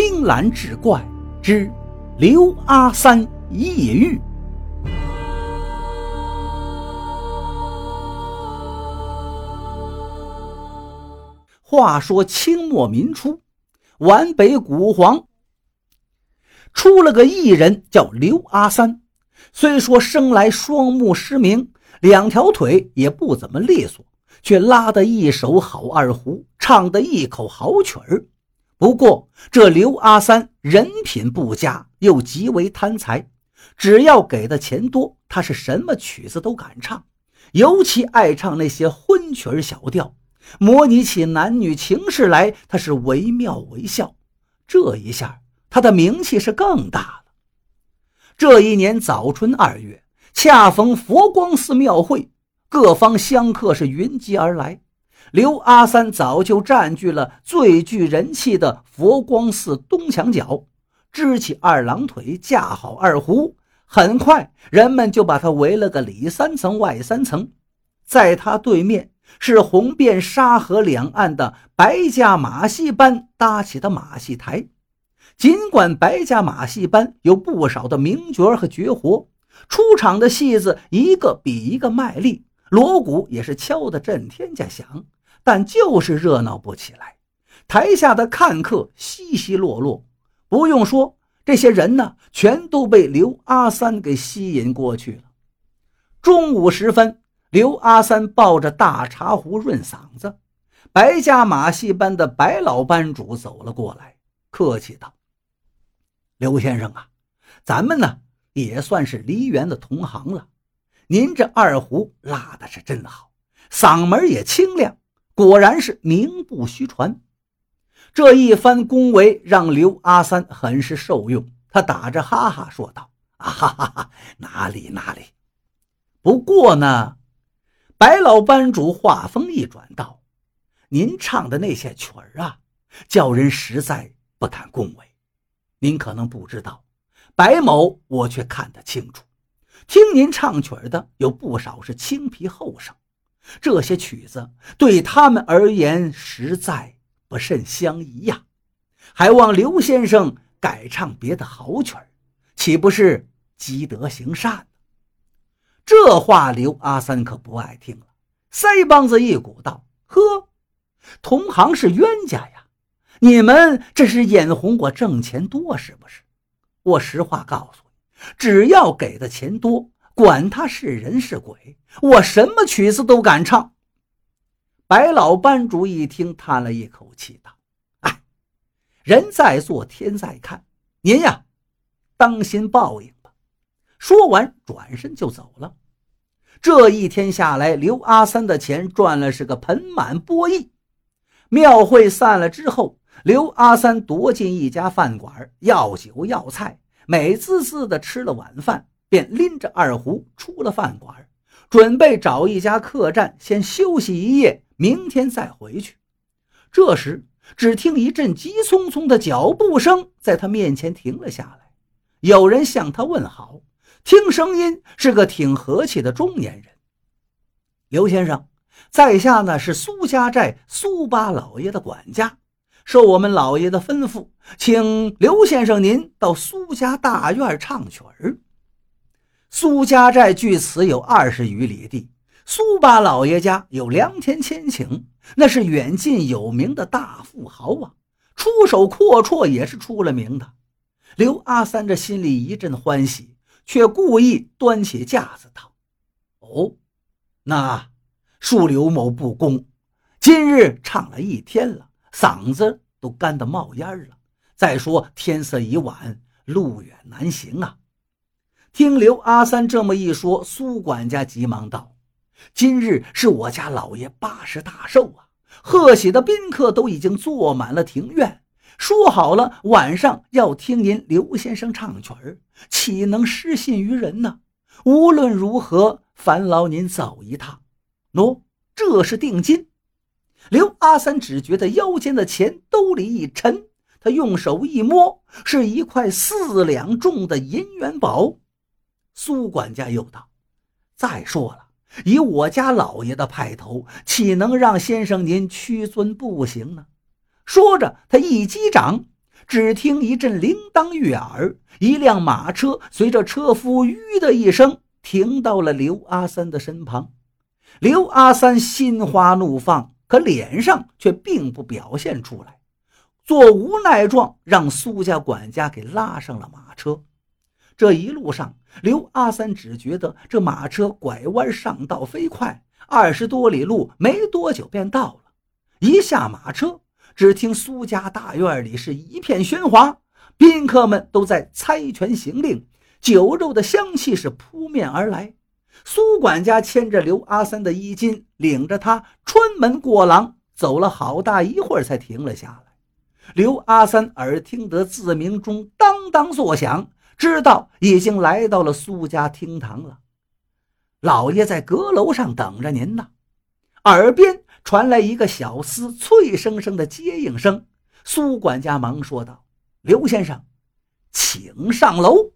青蓝志怪之刘阿三夜遇。话说清末民初，皖北古黄出了个艺人，叫刘阿三。虽说生来双目失明，两条腿也不怎么利索，却拉得一手好二胡，唱得一口好曲儿。不过这刘阿三人品不佳，又极为贪财，只要给的钱多，他是什么曲子都敢唱，尤其爱唱那些婚曲小调。模拟起男女情事来，他是惟妙惟肖。这一下，他的名气是更大了。这一年早春二月，恰逢佛光寺庙会，各方香客是云集而来。刘阿三早就占据了最具人气的佛光寺东墙角，支起二郎腿，架好二胡。很快，人们就把他围了个里三层外三层，在他对面。是红遍沙河两岸的白家马戏班搭起的马戏台。尽管白家马戏班有不少的名角和绝活，出场的戏子一个比一个卖力，锣鼓也是敲得震天价响，但就是热闹不起来。台下的看客稀稀落落，不用说，这些人呢，全都被刘阿三给吸引过去了。中午时分。刘阿三抱着大茶壶润嗓子，白家马戏班的白老班主走了过来，客气道：“刘先生啊，咱们呢也算是梨园的同行了。您这二胡拉的是真好，嗓门也清亮，果然是名不虚传。”这一番恭维让刘阿三很是受用，他打着哈哈说道：“啊哈哈哈，哪里哪里，不过呢。”白老班主话锋一转道：“您唱的那些曲儿啊，叫人实在不敢恭维。您可能不知道，白某我却看得清楚。听您唱曲儿的有不少是青皮后生，这些曲子对他们而言实在不甚相宜呀。还望刘先生改唱别的好曲儿，岂不是积德行善？”这话刘阿三可不爱听了，腮帮子一鼓道：“呵，同行是冤家呀！你们这是眼红我挣钱多是不是？我实话告诉你，只要给的钱多，管他是人是鬼，我什么曲子都敢唱。”白老班主一听，叹了一口气道：“哎，人在做，天在看，您呀，当心报应吧。”说完，转身就走了。这一天下来，刘阿三的钱赚了是个盆满钵溢。庙会散了之后，刘阿三躲进一家饭馆，要酒要菜，美滋滋的吃了晚饭，便拎着二胡出了饭馆，准备找一家客栈先休息一夜，明天再回去。这时，只听一阵急匆匆的脚步声在他面前停了下来，有人向他问好。听声音是个挺和气的中年人。刘先生，在下呢是苏家寨苏八老爷的管家，受我们老爷的吩咐，请刘先生您到苏家大院唱曲儿。苏家寨距此有二十余里地，苏八老爷家有良田千顷，那是远近有名的大富豪啊，出手阔绰也是出了名的。刘阿三这心里一阵欢喜。却故意端起架子道：“哦，那恕刘某不恭。今日唱了一天了，嗓子都干得冒烟了。再说天色已晚，路远难行啊。”听刘阿三这么一说，苏管家急忙道：“今日是我家老爷八十大寿啊，贺喜的宾客都已经坐满了庭院。”说好了，晚上要听您刘先生唱曲儿，岂能失信于人呢？无论如何，烦劳您走一趟。喏，这是定金。刘阿三只觉得腰间的钱兜里一沉，他用手一摸，是一块四两重的银元宝。苏管家又道：“再说了，以我家老爷的派头，岂能让先生您屈尊不行呢？”说着，他一击掌，只听一阵铃铛悦耳，一辆马车随着车夫“吁”的一声停到了刘阿三的身旁。刘阿三心花怒放，可脸上却并不表现出来，做无奈状，让苏家管家给拉上了马车。这一路上，刘阿三只觉得这马车拐弯上道飞快，二十多里路没多久便到了。一下马车，只听苏家大院里是一片喧哗，宾客们都在猜拳行令，酒肉的香气是扑面而来。苏管家牵着刘阿三的衣襟，领着他穿门过廊，走了好大一会儿才停了下来。刘阿三耳听得自鸣钟当当作响。知道已经来到了苏家厅堂了，老爷在阁楼上等着您呢。耳边传来一个小厮脆生生的接应声。苏管家忙说道：“刘先生，请上楼。”